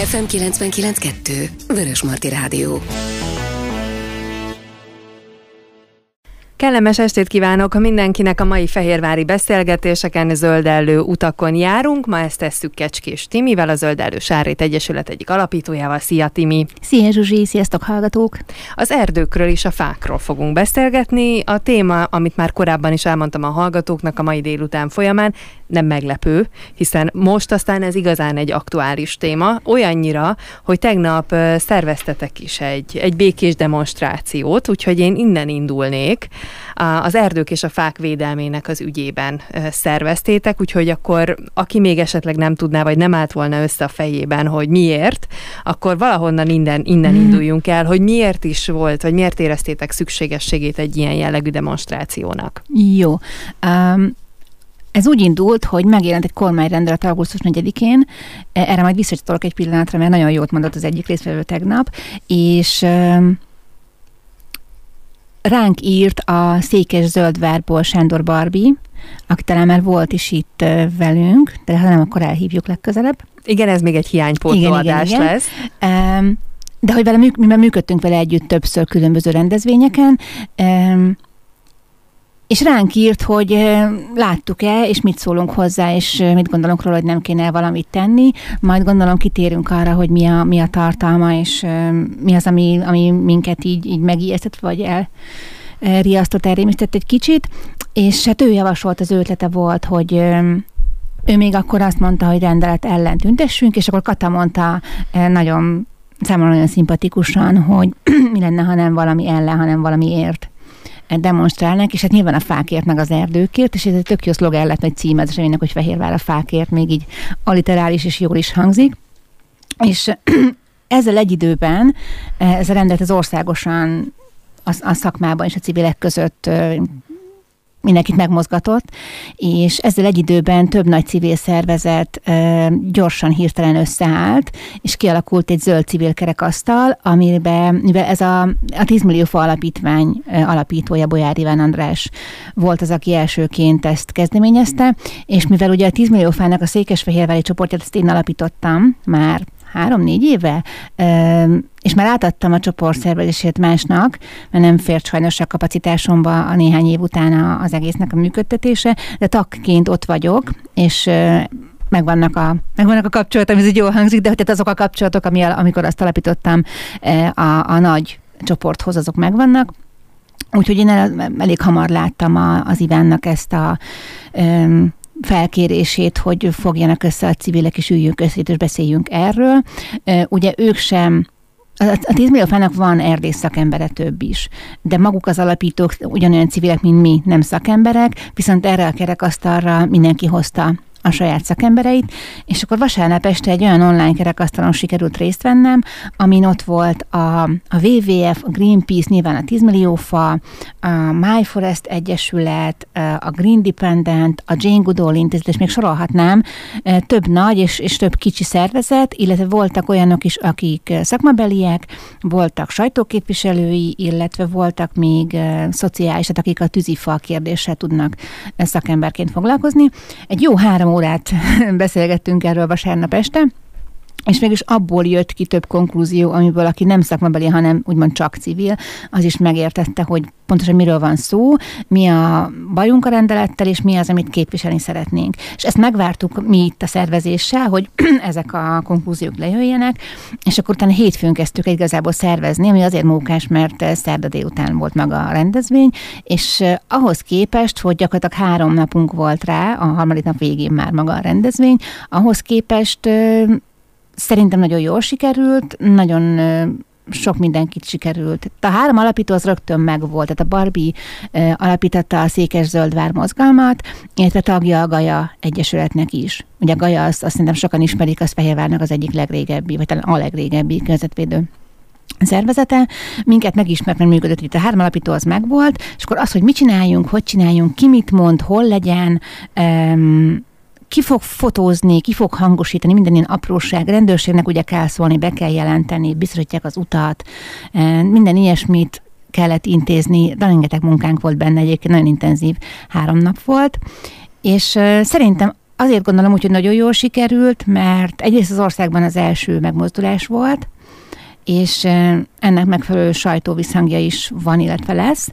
FM 99.2 Vörös Marti Rádió. Kellemes estét kívánok mindenkinek a mai fehérvári beszélgetéseken zöldellő utakon járunk. Ma ezt tesszük Kecskés Timivel, a Zöldellő Sárét Egyesület egyik alapítójával. Szia Timi! Szia Zsuzsi, sziasztok hallgatók! Az erdőkről és a fákról fogunk beszélgetni. A téma, amit már korábban is elmondtam a hallgatóknak a mai délután folyamán, nem meglepő, hiszen most aztán ez igazán egy aktuális téma, olyannyira, hogy tegnap szerveztetek is egy, egy békés demonstrációt, úgyhogy én innen indulnék. Az erdők és a fák védelmének az ügyében szerveztétek, úgyhogy akkor aki még esetleg nem tudná, vagy nem állt volna össze a fejében, hogy miért, akkor valahonnan innen, innen hmm. induljunk el, hogy miért is volt, vagy miért éreztétek szükségességét egy ilyen jellegű demonstrációnak. Jó. Um, ez úgy indult, hogy megjelent egy kormányrendelet augusztus 4-én, e, erre majd visszacsatolok egy pillanatra, mert nagyon jót mondott az egyik résztvevő tegnap, és ránk írt a Székes Zöldvárból Sándor Barbi, aki talán már volt is itt velünk, de ha nem, akkor elhívjuk legközelebb. Igen, ez még egy hiánypótló adás lesz. De hogy vele, mivel működtünk vele együtt többször különböző rendezvényeken, és ránk írt, hogy láttuk-e, és mit szólunk hozzá, és mit gondolunk róla, hogy nem kéne valamit tenni. Majd gondolom kitérünk arra, hogy mi a, mi a tartalma, és mi az, ami, ami minket így, így megijesztett, vagy el riasztott, elrémisztett egy kicsit. És hát ő javasolt, az ötlete volt, hogy ő még akkor azt mondta, hogy rendelet ellen tüntessünk, és akkor Kata mondta nagyon számomra nagyon szimpatikusan, hogy mi lenne, ha nem valami ellen, hanem valami ért demonstrálnak, és hát nyilván a fákért meg az erdőkért, és ez egy tök jó szlogen lett, egy címezőnek, hogy Fehérvár a fákért, még így aliterális és jól is hangzik. És ezzel egy időben ez a rendelet az országosan a, a szakmában és a civilek között mindenkit megmozgatott, és ezzel egy időben több nagy civil szervezet e, gyorsan hirtelen összeállt, és kialakult egy zöld civil kerekasztal, amiben, mivel ez a, a 10 millió fa alapítvány alapítója Bolyár Iván András volt az, aki elsőként ezt kezdeményezte, és mivel ugye a 10 millió fának a Székesfehérvári csoportját ezt én alapítottam már három-négy éve, és már átadtam a csoport szervezését másnak, mert nem fért sajnos a kapacitásomba a néhány év után az egésznek a működtetése, de tagként ott vagyok, és megvannak a, megvannak a kapcsolatok, ez így jól hangzik, de hogy tehát azok a kapcsolatok, ami, amikor azt alapítottam a, a nagy csoporthoz, azok megvannak. Úgyhogy én el, elég hamar láttam a, az Ivánnak ezt a felkérését, hogy fogjanak össze a civilek, és üljünk össze, és beszéljünk erről. Ugye ők sem a 10 millió fának van erdész szakembere több is, de maguk az alapítók ugyanolyan civilek, mint mi, nem szakemberek, viszont erre a kerekasztalra mindenki hozta a saját szakembereit, és akkor vasárnap este egy olyan online kerekasztalon sikerült részt vennem, amin ott volt a, a WWF, a Greenpeace, nyilván a 10 millió fa, a My Forest Egyesület, a Green Dependent, a Jane Goodall Intézet, és még sorolhatnám, több nagy és, és több kicsi szervezet, illetve voltak olyanok is, akik szakmabeliek, voltak sajtóképviselői, illetve voltak még szociális, akik a tűzifa kérdéssel tudnak szakemberként foglalkozni. Egy jó három órát beszélgettünk erről vasárnap este, és mégis abból jött ki több konklúzió, amiből aki nem szakmabeli, hanem úgymond csak civil, az is megértette, hogy pontosan miről van szó, mi a bajunk a rendelettel, és mi az, amit képviselni szeretnénk. És ezt megvártuk mi itt a szervezéssel, hogy ezek a konklúziók lejöjjenek, és akkor utána hétfőn kezdtük igazából szervezni, ami azért mókás, mert szerda délután volt maga a rendezvény, és ahhoz képest, hogy gyakorlatilag három napunk volt rá, a harmadik nap végén már maga a rendezvény, ahhoz képest Szerintem nagyon jól sikerült, nagyon sok mindenkit sikerült. A három alapító az rögtön megvolt, tehát a Barbie alapította a Székes Zöldvár mozgalmat, illetve tagja a Gaja Egyesületnek is. Ugye a Gaja, azt, azt szerintem sokan ismerik, az Fehérvárnak az egyik legrégebbi, vagy talán a legrégebbi környezetvédő szervezete, minket megismert, mert működött, itt a három alapító az megvolt, és akkor az, hogy mit csináljunk, hogy csináljunk, ki mit mond, hol legyen, um, ki fog fotózni, ki fog hangosítani, minden ilyen apróság, rendőrségnek ugye kell szólni, be kell jelenteni, biztosítják az utat, eh, minden ilyesmit kellett intézni, de rengeteg munkánk volt benne, egyébként nagyon intenzív három nap volt, és eh, szerintem azért gondolom úgy, hogy nagyon jól sikerült, mert egyrészt az országban az első megmozdulás volt, és ennek megfelelő sajtóvisszhangja is van, illetve lesz,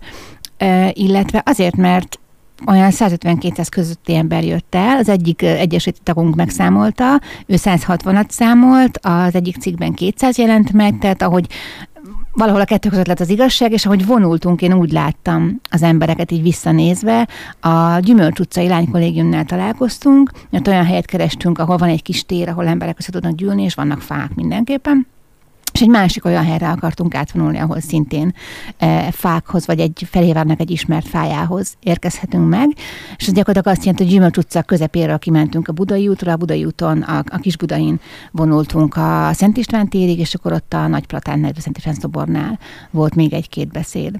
illetve azért, mert olyan 150-200 közötti ember jött el, az egyik egyesíti tagunk megszámolta, ő 160-at számolt, az egyik cikkben 200 jelent meg, tehát ahogy valahol a kettő között lett az igazság, és ahogy vonultunk, én úgy láttam az embereket így visszanézve. A Gyümölcs utcai lánykollégiumnál találkoztunk, mert olyan helyet kerestünk, ahol van egy kis tér, ahol emberek össze tudnak gyűlni, és vannak fák mindenképpen és egy másik olyan helyre akartunk átvonulni, ahol szintén e, fákhoz, vagy egy felévárnak egy ismert fájához érkezhetünk meg, és ez gyakorlatilag azt jelenti, hogy Gyümölcs utca közepéről kimentünk a Budai útra, a Budai úton, a, a Kis Budain vonultunk a Szent István térig, és akkor ott a Nagy Platán nevű Szent István szobornál volt még egy-két beszéd.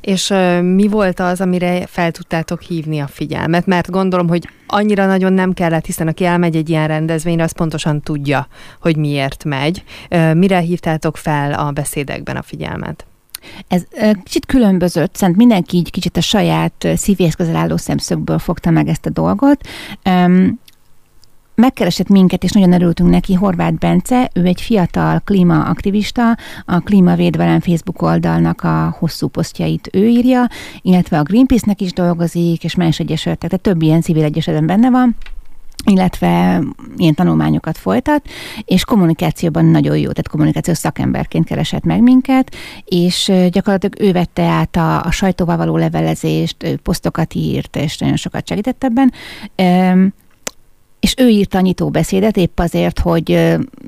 És mi volt az, amire fel tudtátok hívni a figyelmet? Mert gondolom, hogy annyira nagyon nem kellett, hiszen aki elmegy egy ilyen rendezvényre, az pontosan tudja, hogy miért megy. Mire hívtátok fel a beszédekben a figyelmet? Ez kicsit különbözött, szent mindenki így kicsit a saját szívéhez közel álló szemszögből fogta meg ezt a dolgot megkeresett minket, és nagyon örültünk neki, Horváth Bence, ő egy fiatal klímaaktivista, a Klímavédvelem Facebook oldalnak a hosszú posztjait ő írja, illetve a Greenpeace-nek is dolgozik, és más egyesületek, tehát több ilyen civil egyesületben benne van illetve ilyen tanulmányokat folytat, és kommunikációban nagyon jó, tehát kommunikációs szakemberként keresett meg minket, és gyakorlatilag ő vette át a, a sajtóval való levelezést, posztokat írt, és nagyon sokat segített ebben és ő írta a nyitó beszédet épp azért, hogy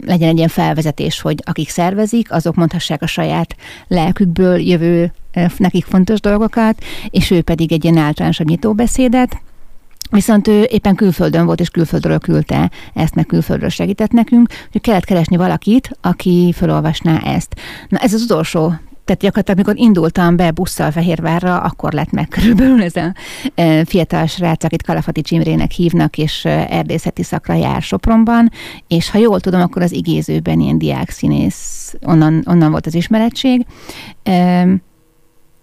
legyen egy ilyen felvezetés, hogy akik szervezik, azok mondhassák a saját lelkükből jövő nekik fontos dolgokat, és ő pedig egy ilyen általánosabb nyitóbeszédet, Viszont ő éppen külföldön volt, és külföldről küldte ezt, meg külföldről segített nekünk, hogy kellett keresni valakit, aki felolvasná ezt. Na ez az utolsó tehát gyakorlatilag, amikor indultam be busszal Fehérvárra, akkor lett meg körülbelül ez a e, fiatal srác, akit Kalafati Csimrének hívnak, és e, erdészeti szakra jár Sopronban, és ha jól tudom, akkor az igézőben ilyen diák színész, onnan, onnan volt az ismeretség. E,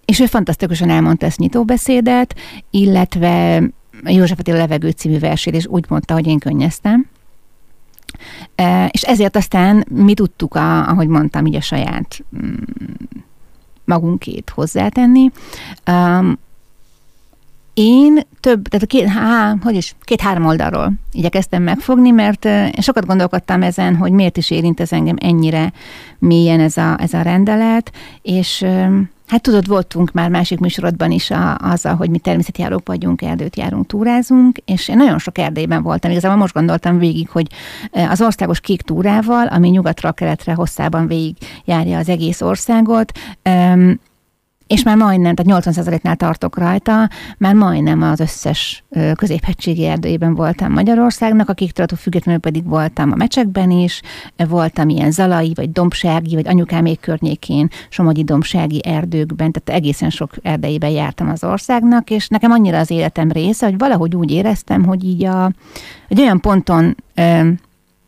és ő fantasztikusan elmondta ezt nyitóbeszédet, illetve József Attila Levegő című versét, és úgy mondta, hogy én könnyeztem. És ezért aztán mi tudtuk, a, ahogy mondtam, így a saját mm, magunkét hozzátenni. Um, én több, tehát a két, há, hogy is, két-három oldalról igyekeztem megfogni, mert sokat gondolkodtam ezen, hogy miért is érint ez engem ennyire mélyen ez a, ez a rendelet, és Hát tudod, voltunk már másik műsorodban is a, azzal, hogy mi természetjárók vagyunk, erdőt járunk, túrázunk, és én nagyon sok erdélyben voltam. Igazából most gondoltam végig, hogy az országos kék túrával, ami nyugatra, keletre hosszában végig járja az egész országot, és már majdnem, tehát 80%-nál tartok rajta, már majdnem az összes középhegységi erdőjében voltam Magyarországnak, akiktől függetlenül pedig voltam a mecsekben is, voltam ilyen zalai, vagy dombsági, vagy anyukámék környékén, somogyi dombsági erdőkben, tehát egészen sok erdeiben jártam az országnak, és nekem annyira az életem része, hogy valahogy úgy éreztem, hogy így a, egy olyan ponton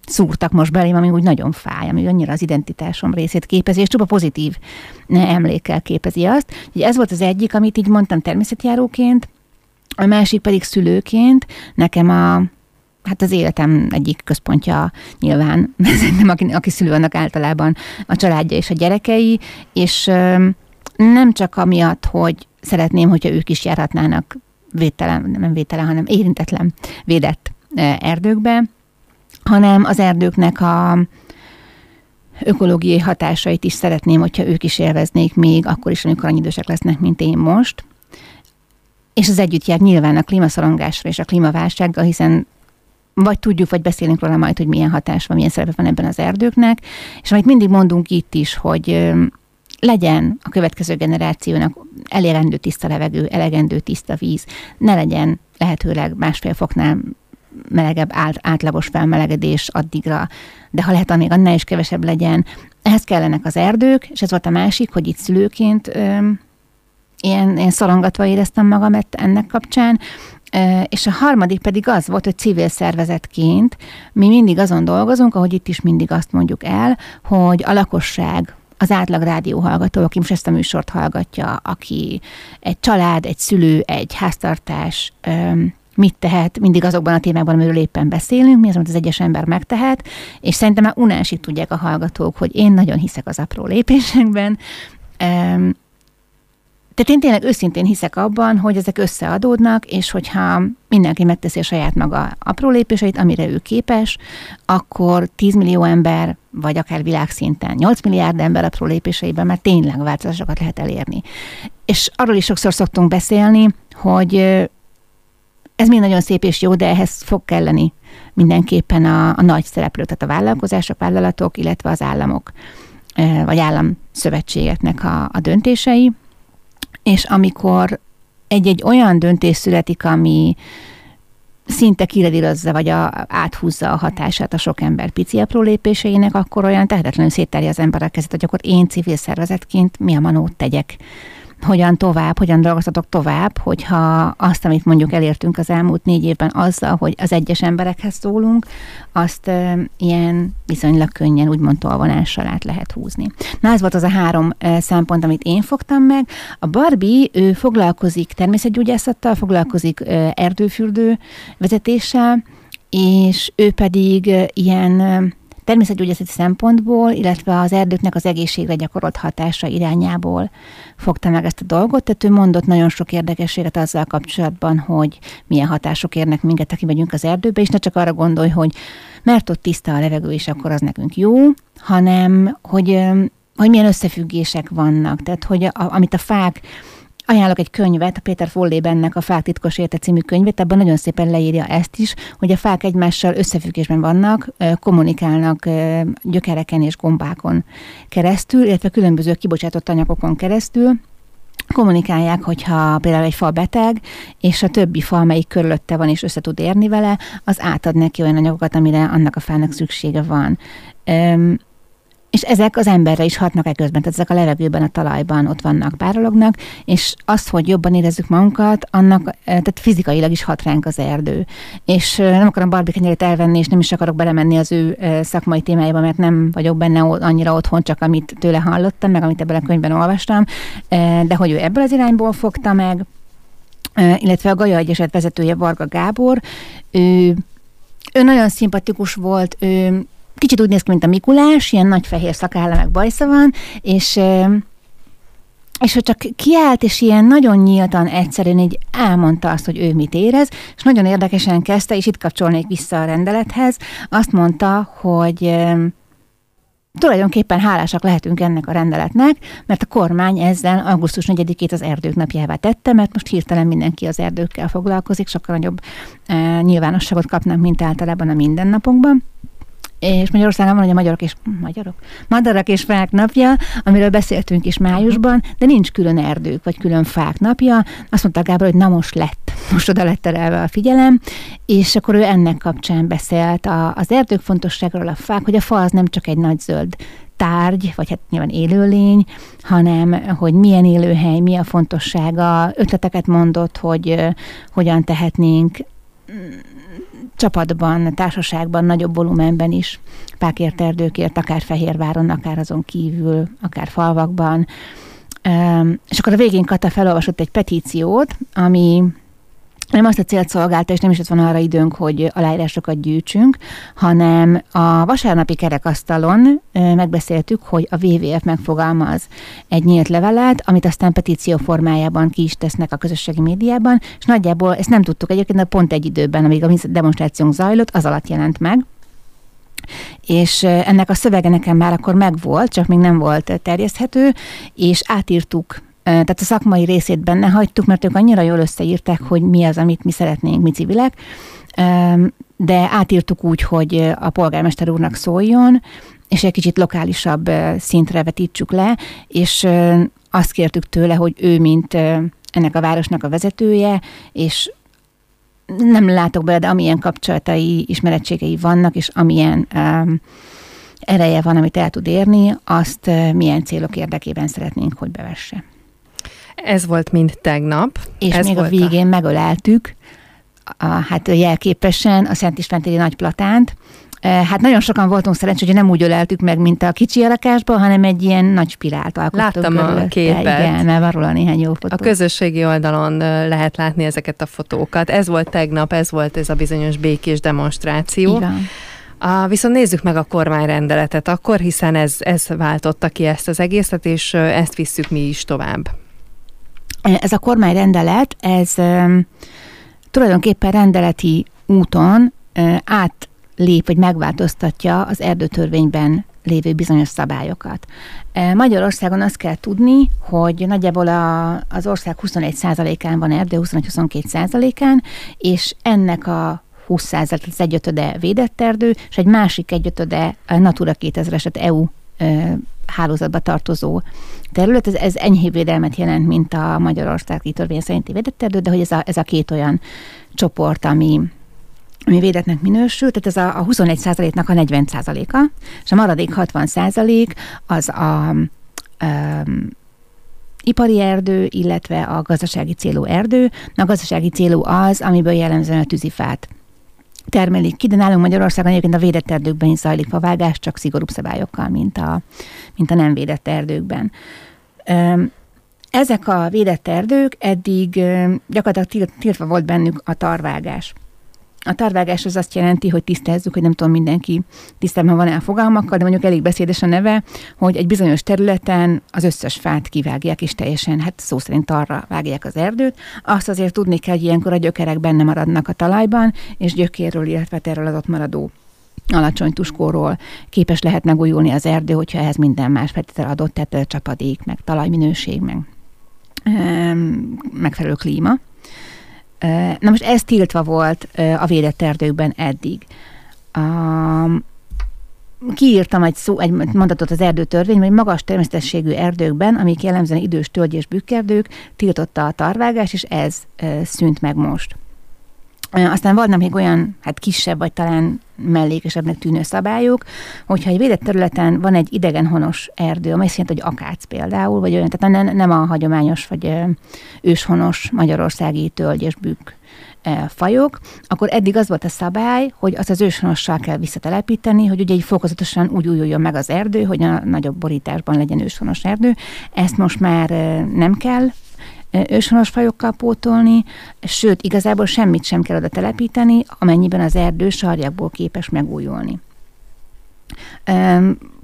szúrtak most belém, ami úgy nagyon fáj, ami annyira az identitásom részét képezi, és csupa pozitív emlékkel képezi azt. Ugye ez volt az egyik, amit így mondtam természetjáróként, a másik pedig szülőként, nekem a, hát az életem egyik központja nyilván, nem aki, aki szülő, annak általában a családja és a gyerekei, és nem csak amiatt, hogy szeretném, hogyha ők is járhatnának védtelen, nem védtelen, hanem érintetlen, védett erdőkbe, hanem az erdőknek a ökológiai hatásait is szeretném, hogyha ők is élveznék még akkor is, amikor annyi idősek lesznek, mint én most. És az együtt jár nyilván a klímaszorongásra és a klímaválsággal, hiszen vagy tudjuk, vagy beszélünk róla majd, hogy milyen hatás van, milyen szerepe van ebben az erdőknek, és amit mindig mondunk itt is, hogy legyen a következő generációnak elérendő tiszta levegő, elegendő tiszta víz, ne legyen lehetőleg másfél foknál melegebb át, átlagos felmelegedés addigra, de ha lehet, még annál is kevesebb legyen. Ehhez kellenek az erdők, és ez volt a másik, hogy itt szülőként ö, ilyen, ilyen szorongatva éreztem magam ennek kapcsán, és a harmadik pedig az volt, hogy civil szervezetként mi mindig azon dolgozunk, ahogy itt is mindig azt mondjuk el, hogy a lakosság, az átlag rádióhallgató, aki most ezt a műsort hallgatja, aki egy család, egy szülő, egy háztartás, mit tehet mindig azokban a témákban, amiről éppen beszélünk, mi az, amit az egyes ember megtehet, és szerintem már unásig tudják a hallgatók, hogy én nagyon hiszek az apró lépésekben, tehát én tényleg őszintén hiszek abban, hogy ezek összeadódnak, és hogyha mindenki megteszi a saját maga apró lépéseit, amire ő képes, akkor 10 millió ember, vagy akár világszinten 8 milliárd ember apró lépéseiben már tényleg változásokat lehet elérni. És arról is sokszor szoktunk beszélni, hogy ez mind nagyon szép és jó, de ehhez fog kelleni mindenképpen a, a nagy szereplők, tehát a vállalkozások, vállalatok, illetve az államok, vagy államszövetségeknek a, a döntései. És amikor egy-egy olyan döntés születik, ami szinte kiredírozza, vagy a, áthúzza a hatását a sok ember pici apró lépéseinek, akkor olyan tehetetlenül széttárja az ember a kezet, hogy akkor én civil szervezetként mi a manót tegyek hogyan tovább, hogyan dolgozhatok tovább, hogyha azt, amit mondjuk elértünk az elmúlt négy évben azzal, hogy az egyes emberekhez szólunk, azt e, ilyen viszonylag könnyen, úgymond tolvonással át lehet húzni. Na ez volt az a három e, szempont, amit én fogtam meg. A Barbie, ő foglalkozik természetgyógyászattal, foglalkozik e, erdőfürdő vezetéssel, és ő pedig e, ilyen természetgyógyászati szempontból, illetve az erdőknek az egészségre gyakorolt hatása irányából fogta meg ezt a dolgot, tehát ő mondott nagyon sok érdekességet azzal kapcsolatban, hogy milyen hatások érnek minket, aki megyünk az erdőbe, és ne csak arra gondolj, hogy mert ott tiszta a levegő, és akkor az nekünk jó, hanem hogy, hogy milyen összefüggések vannak, tehát hogy a, amit a fák Ajánlok egy könyvet, a Péter Follébennek a Fák titkos érte című könyvet, abban nagyon szépen leírja ezt is, hogy a fák egymással összefüggésben vannak, kommunikálnak gyökereken és gombákon keresztül, illetve különböző kibocsátott anyagokon keresztül, kommunikálják, hogyha például egy fa beteg, és a többi fa, amelyik körülötte van és össze tud érni vele, az átad neki olyan anyagokat, amire annak a fának szüksége van. És ezek az emberre is hatnak e közben, tehát ezek a levegőben, a talajban ott vannak, párolognak, és az, hogy jobban érezzük magunkat, annak, eh, tehát fizikailag is hat ránk az erdő. És eh, nem akarom Barbie kenyerét elvenni, és nem is akarok belemenni az ő eh, szakmai témájába, mert nem vagyok benne annyira otthon, csak amit tőle hallottam, meg amit ebben a könyvben olvastam, de hogy ő ebből az irányból fogta meg, illetve a Gaja Egyeset vezetője Varga Gábor, ő, ő nagyon szimpatikus volt, ő kicsit úgy néz ki, mint a Mikulás, ilyen nagy fehér szakálla meg bajsza van, és és hogy csak kiállt, és ilyen nagyon nyíltan egyszerűen így elmondta azt, hogy ő mit érez, és nagyon érdekesen kezdte, és itt kapcsolnék vissza a rendelethez, azt mondta, hogy tulajdonképpen hálásak lehetünk ennek a rendeletnek, mert a kormány ezzel augusztus 4-ét az erdők napjává tette, mert most hirtelen mindenki az erdőkkel foglalkozik, sokkal nagyobb e, nyilvánosságot kapnak, mint általában a mindennapokban és Magyarországon van, hogy a magyarok és magyarok, madarak és fák napja, amiről beszéltünk is májusban, de nincs külön erdők, vagy külön fák napja. Azt mondta Gábor, hogy na most lett, most oda lett terelve a figyelem, és akkor ő ennek kapcsán beszélt a, az erdők fontosságról, a fák, hogy a fa az nem csak egy nagy zöld tárgy, vagy hát nyilván élőlény, hanem hogy milyen élőhely, mi a fontossága, ötleteket mondott, hogy hogyan tehetnénk csapatban, társaságban, nagyobb volumenben is, Pákért erdőkért, akár Fehérváron, akár azon kívül, akár falvakban. És akkor a végén Kata felolvasott egy petíciót, ami nem azt a célt szolgálta, és nem is ott van arra időnk, hogy aláírásokat gyűjtsünk, hanem a vasárnapi kerekasztalon megbeszéltük, hogy a WWF megfogalmaz egy nyílt levelet, amit aztán petíció formájában ki is tesznek a közösségi médiában, és nagyjából ezt nem tudtuk egyébként, de pont egy időben, amíg a demonstrációnk zajlott, az alatt jelent meg. És ennek a szövege nekem már akkor megvolt, csak még nem volt terjeszthető, és átírtuk tehát a szakmai részét benne hagytuk, mert ők annyira jól összeírták, hogy mi az, amit mi szeretnénk, mi civilek, de átírtuk úgy, hogy a polgármester úrnak szóljon, és egy kicsit lokálisabb szintre vetítsük le, és azt kértük tőle, hogy ő, mint ennek a városnak a vezetője, és nem látok bele, de amilyen kapcsolatai, ismerettségei vannak, és amilyen um, ereje van, amit el tud érni, azt milyen célok érdekében szeretnénk, hogy bevesse. Ez volt mind tegnap. És Ez még a végén a... megöleltük, a, hát jelképesen a Szent István téri nagy platánt, Hát nagyon sokan voltunk szerencsés, hogy nem úgy öleltük meg, mint a kicsi lakásban, hanem egy ilyen nagy spirált alkottunk. Láttam körülötte. a képet. Igen, mert van néhány jó fotó. A közösségi oldalon lehet látni ezeket a fotókat. Ez volt tegnap, ez volt ez a bizonyos békés demonstráció. Igen. A, viszont nézzük meg a kormányrendeletet akkor, hiszen ez, ez váltotta ki ezt az egészet, és ezt visszük mi is tovább. Ez a kormányrendelet, ez tulajdonképpen rendeleti úton átlép, vagy megváltoztatja az erdőtörvényben lévő bizonyos szabályokat. Magyarországon azt kell tudni, hogy nagyjából a, az ország 21%-án van erdő, 21-22%-án, és ennek a 20% az egyötöde védett erdő, és egy másik egyötöde Natura 2000-es, EU hálózatba tartozó terület. Ez, ez enyhébb védelmet jelent, mint a Magyarországi törvény szerinti védett erdő, de hogy ez a, ez a két olyan csoport, ami, ami védetnek minősül, tehát ez a, a 21 nak a 40 a és a maradék 60% az a, a ipari erdő, illetve a gazdasági célú erdő. A gazdasági célú az, amiből jellemzően a tűzifát termelik ki, de nálunk Magyarországon egyébként a védett erdőkben is zajlik favágás, csak szigorúbb szabályokkal, mint a, mint a nem védett erdőkben. Ezek a védett erdők eddig gyakorlatilag tiltva volt bennük a tarvágás. A tárvágás az azt jelenti, hogy tisztázzuk, hogy nem tudom mindenki tisztában van-e a fogalmakkal, de mondjuk elég beszédes a neve, hogy egy bizonyos területen az összes fát kivágják, és teljesen, hát szó szerint arra vágják az erdőt. Azt azért tudni kell, hogy ilyenkor a gyökerek benne maradnak a talajban, és gyökérről, illetve erről az ott maradó alacsony tuskóról képes lehet megújulni az erdő, hogyha ehhez minden más feltétel adott, tehát csapadék, meg talajminőség, meg megfelelő klíma. Na most ez tiltva volt a védett erdőkben eddig. Um, kiírtam egy, szó, egy mondatot az erdőtörvény, hogy magas természetességű erdőkben, amik jellemzően idős tölgy és bükkerdők, tiltotta a tarvágás, és ez szűnt meg most. Aztán vannak még olyan, hát kisebb, vagy talán mellékesebbnek tűnő szabályok, hogyha egy védett területen van egy idegenhonos erdő, amely szerint, hogy akác például, vagy olyan, tehát nem, nem a hagyományos, vagy őshonos magyarországi tölgy és bükk fajok, akkor eddig az volt a szabály, hogy az az őshonossal kell visszatelepíteni, hogy ugye így fokozatosan úgy újuljon meg az erdő, hogy a nagyobb borításban legyen őshonos erdő. Ezt most már nem kell őshonos fajokkal pótolni, sőt, igazából semmit sem kell oda telepíteni, amennyiben az erdő sarjakból képes megújulni.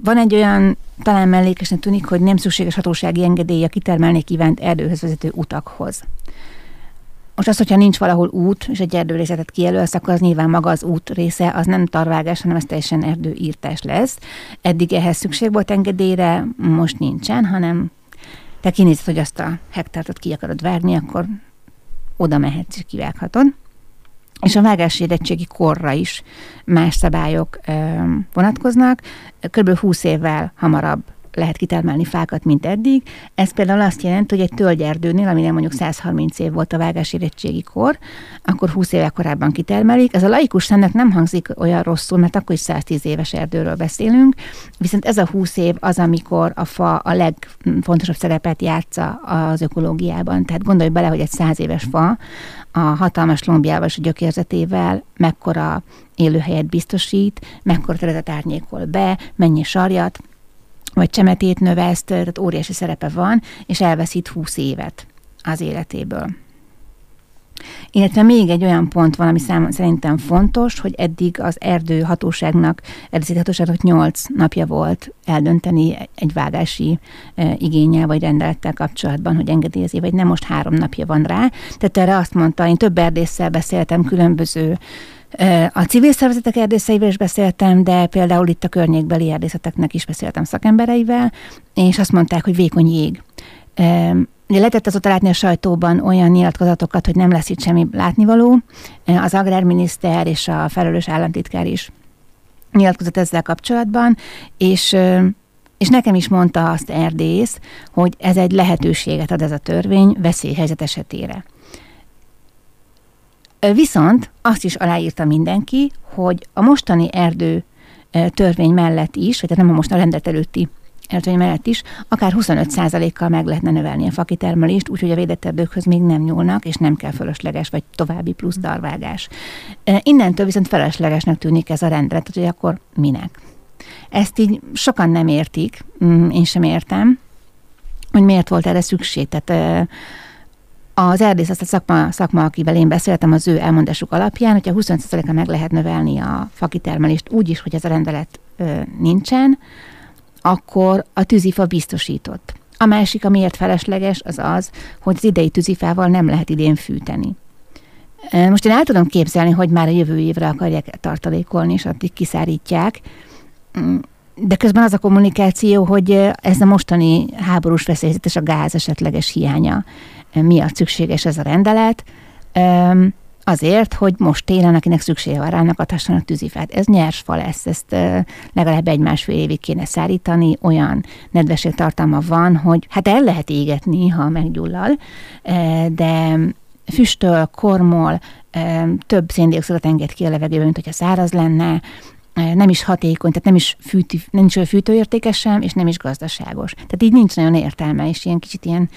Van egy olyan, talán mellékesen tűnik, hogy nem szükséges hatósági engedély a kitermelni kívánt erdőhöz vezető utakhoz. Most az, hogyha nincs valahol út, és egy erdőrészetet kijelölsz, akkor az nyilván maga az út része, az nem tarvágás, hanem ez teljesen erdőírtás lesz. Eddig ehhez szükség volt engedélyre, most nincsen, hanem te kinézed, hogy azt a hektártot ki akarod vágni, akkor oda mehetsz és kivághatod. És a vágási érettségi korra is más szabályok ö, vonatkoznak. Körülbelül 20 évvel hamarabb lehet kitermelni fákat, mint eddig. Ez például azt jelenti, hogy egy tölgyerdőnél, aminél mondjuk 130 év volt a vágás érettségi kor, akkor 20 éve korábban kitermelik. Ez a laikus szemnek nem hangzik olyan rosszul, mert akkor is 110 éves erdőről beszélünk, viszont ez a 20 év az, amikor a fa a legfontosabb szerepet játsza az ökológiában. Tehát gondolj bele, hogy egy 100 éves fa a hatalmas lombjával és a gyökérzetével mekkora élőhelyet biztosít, mekkora területet árnyékol be, mennyi sarjat, vagy csemetét növeszt, tehát óriási szerepe van, és elveszít 20 évet az életéből. Illetve még egy olyan pont van, ami szám, szerintem fontos, hogy eddig az erdő hatóságnak, erdőszéti hatóságnak 8 napja volt eldönteni egy vágási e, igényel vagy rendelettel kapcsolatban, hogy engedélyezi, vagy nem most három napja van rá. Tehát erre azt mondta, én több erdésszel beszéltem különböző a civil szervezetek erdészeivel is beszéltem, de például itt a környékbeli erdészeteknek is beszéltem szakembereivel, és azt mondták, hogy vékony jég. Lehetett azóta látni a sajtóban olyan nyilatkozatokat, hogy nem lesz itt semmi látnivaló. Az agrárminiszter és a felelős államtitkár is nyilatkozott ezzel kapcsolatban, és és nekem is mondta azt erdész, hogy ez egy lehetőséget ad ez a törvény veszélyhelyzet esetére. Viszont azt is aláírta mindenki, hogy a mostani erdő törvény mellett is, vagy nem a most a rendet előtti erdőny mellett is, akár 25%-kal meg lehetne növelni a fakitermelést, úgyhogy a védett erdőkhöz még nem nyúlnak, és nem kell fölösleges vagy további plusz darvágás. Innentől viszont feleslegesnek tűnik ez a rendelet, hogy akkor minek? Ezt így sokan nem értik, mm, én sem értem, hogy miért volt erre szükség. Tehát az erdészet szakma, szakma, akivel én beszéltem, az ő elmondásuk alapján, hogyha 25%-a meg lehet növelni a fakitermelést úgy is, hogy ez a rendelet ö, nincsen, akkor a tűzifa biztosított. A másik, amiért felesleges, az az, hogy az idei tűzifával nem lehet idén fűteni. Most én el tudom képzelni, hogy már a jövő évre akarják tartalékolni, és addig kiszárítják, mm, de közben az a kommunikáció, hogy ez a mostani háborús veszélyzetes a gáz esetleges hiánya miatt szükséges ez a rendelet, azért, hogy most télen, akinek szüksége van rá, a tűzifát. Ez nyers fa lesz, ezt legalább egy-másfél évig kéne szárítani, olyan nedvességtartalma van, hogy hát el lehet égetni, ha meggyullal, de füstöl, kormol, több széndiokszidot enged ki a levegőben, mint hogyha száraz lenne, nem is hatékony, tehát nem is, fűtő, is olyan fűtőértékes sem, és nem is gazdaságos. Tehát így nincs nagyon értelme, és ilyen kicsit ilyen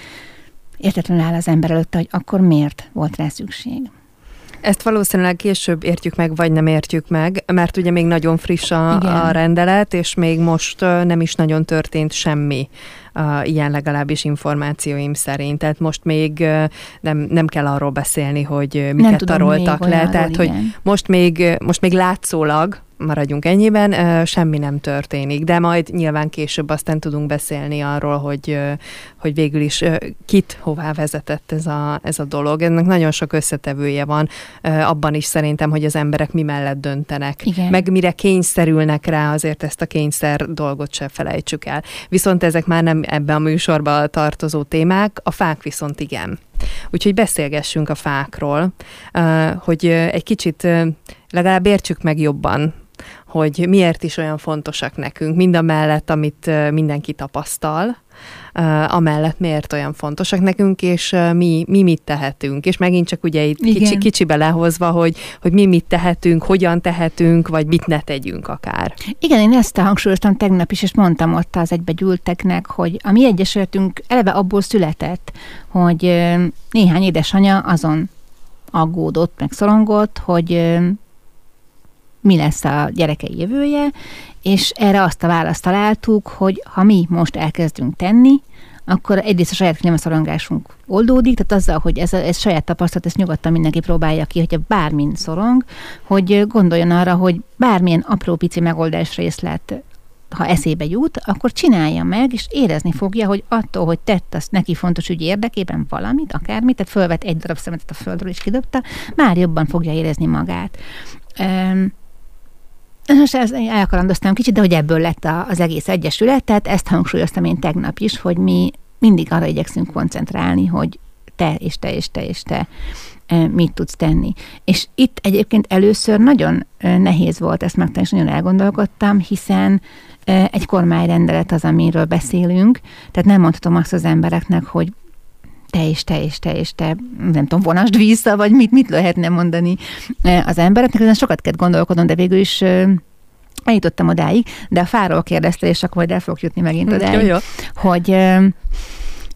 értetlenül áll az ember előtt, hogy akkor miért volt rá szükség. Ezt valószínűleg később értjük meg, vagy nem értjük meg, mert ugye még nagyon friss a, a rendelet, és még most nem is nagyon történt semmi uh, ilyen legalábbis információim szerint. Tehát most még uh, nem, nem kell arról beszélni, hogy miket taroltak le. Tehát, igen. hogy most még, most még látszólag maradjunk ennyiben, semmi nem történik, de majd nyilván később aztán tudunk beszélni arról, hogy, hogy végül is kit hová vezetett ez a, ez a dolog. Ennek nagyon sok összetevője van, abban is szerintem, hogy az emberek mi mellett döntenek, Igen. meg mire kényszerülnek rá, azért ezt a kényszer dolgot se felejtsük el. Viszont ezek már nem ebbe a műsorba tartozó témák, a fák viszont igen. Úgyhogy beszélgessünk a fákról, hogy egy kicsit legalább értsük meg jobban hogy miért is olyan fontosak nekünk, mind a mellett, amit mindenki tapasztal, amellett miért olyan fontosak nekünk, és mi, mi mit tehetünk. És megint csak ugye itt kicsi, kicsibe lehozva, hogy, hogy mi mit tehetünk, hogyan tehetünk, vagy mit ne tegyünk akár. Igen, én ezt hangsúlyoztam tegnap is, és mondtam ott az egybegyűlteknek, hogy a mi egyesületünk eleve abból született, hogy néhány édesanyja azon aggódott, meg szorongott, hogy mi lesz a gyerekei jövője, és erre azt a választ találtuk, hogy ha mi most elkezdünk tenni, akkor egyrészt a saját klímaszorongásunk oldódik, tehát azzal, hogy ez, ez saját tapasztalat, ezt nyugodtan mindenki próbálja ki, hogyha bármin szorong, hogy gondoljon arra, hogy bármilyen apró pici megoldás részlet ha eszébe jut, akkor csinálja meg, és érezni fogja, hogy attól, hogy tett azt neki fontos ügy érdekében valamit, akármit, tehát fölvet egy darab szemetet a földről és kidobta, már jobban fogja érezni magát. Um, most ezt elkalandoztam kicsit, de hogy ebből lett az egész egyesület, tehát ezt hangsúlyoztam én tegnap is, hogy mi mindig arra igyekszünk koncentrálni, hogy te és te és te és te mit tudsz tenni. És itt egyébként először nagyon nehéz volt ezt megtenni, és nagyon elgondolkodtam, hiszen egy kormányrendelet az, amiről beszélünk, tehát nem mondhatom azt az embereknek, hogy te és te és te és te, nem tudom, vonasd vissza, vagy mit, mit lehetne mondani eh, az embereknek. Ezen sokat kell gondolkodnom, de végül is eh, eljutottam odáig, de a fáról kérdezte, és akkor majd el fogok jutni megint odáig, jó, jó. hogy eh,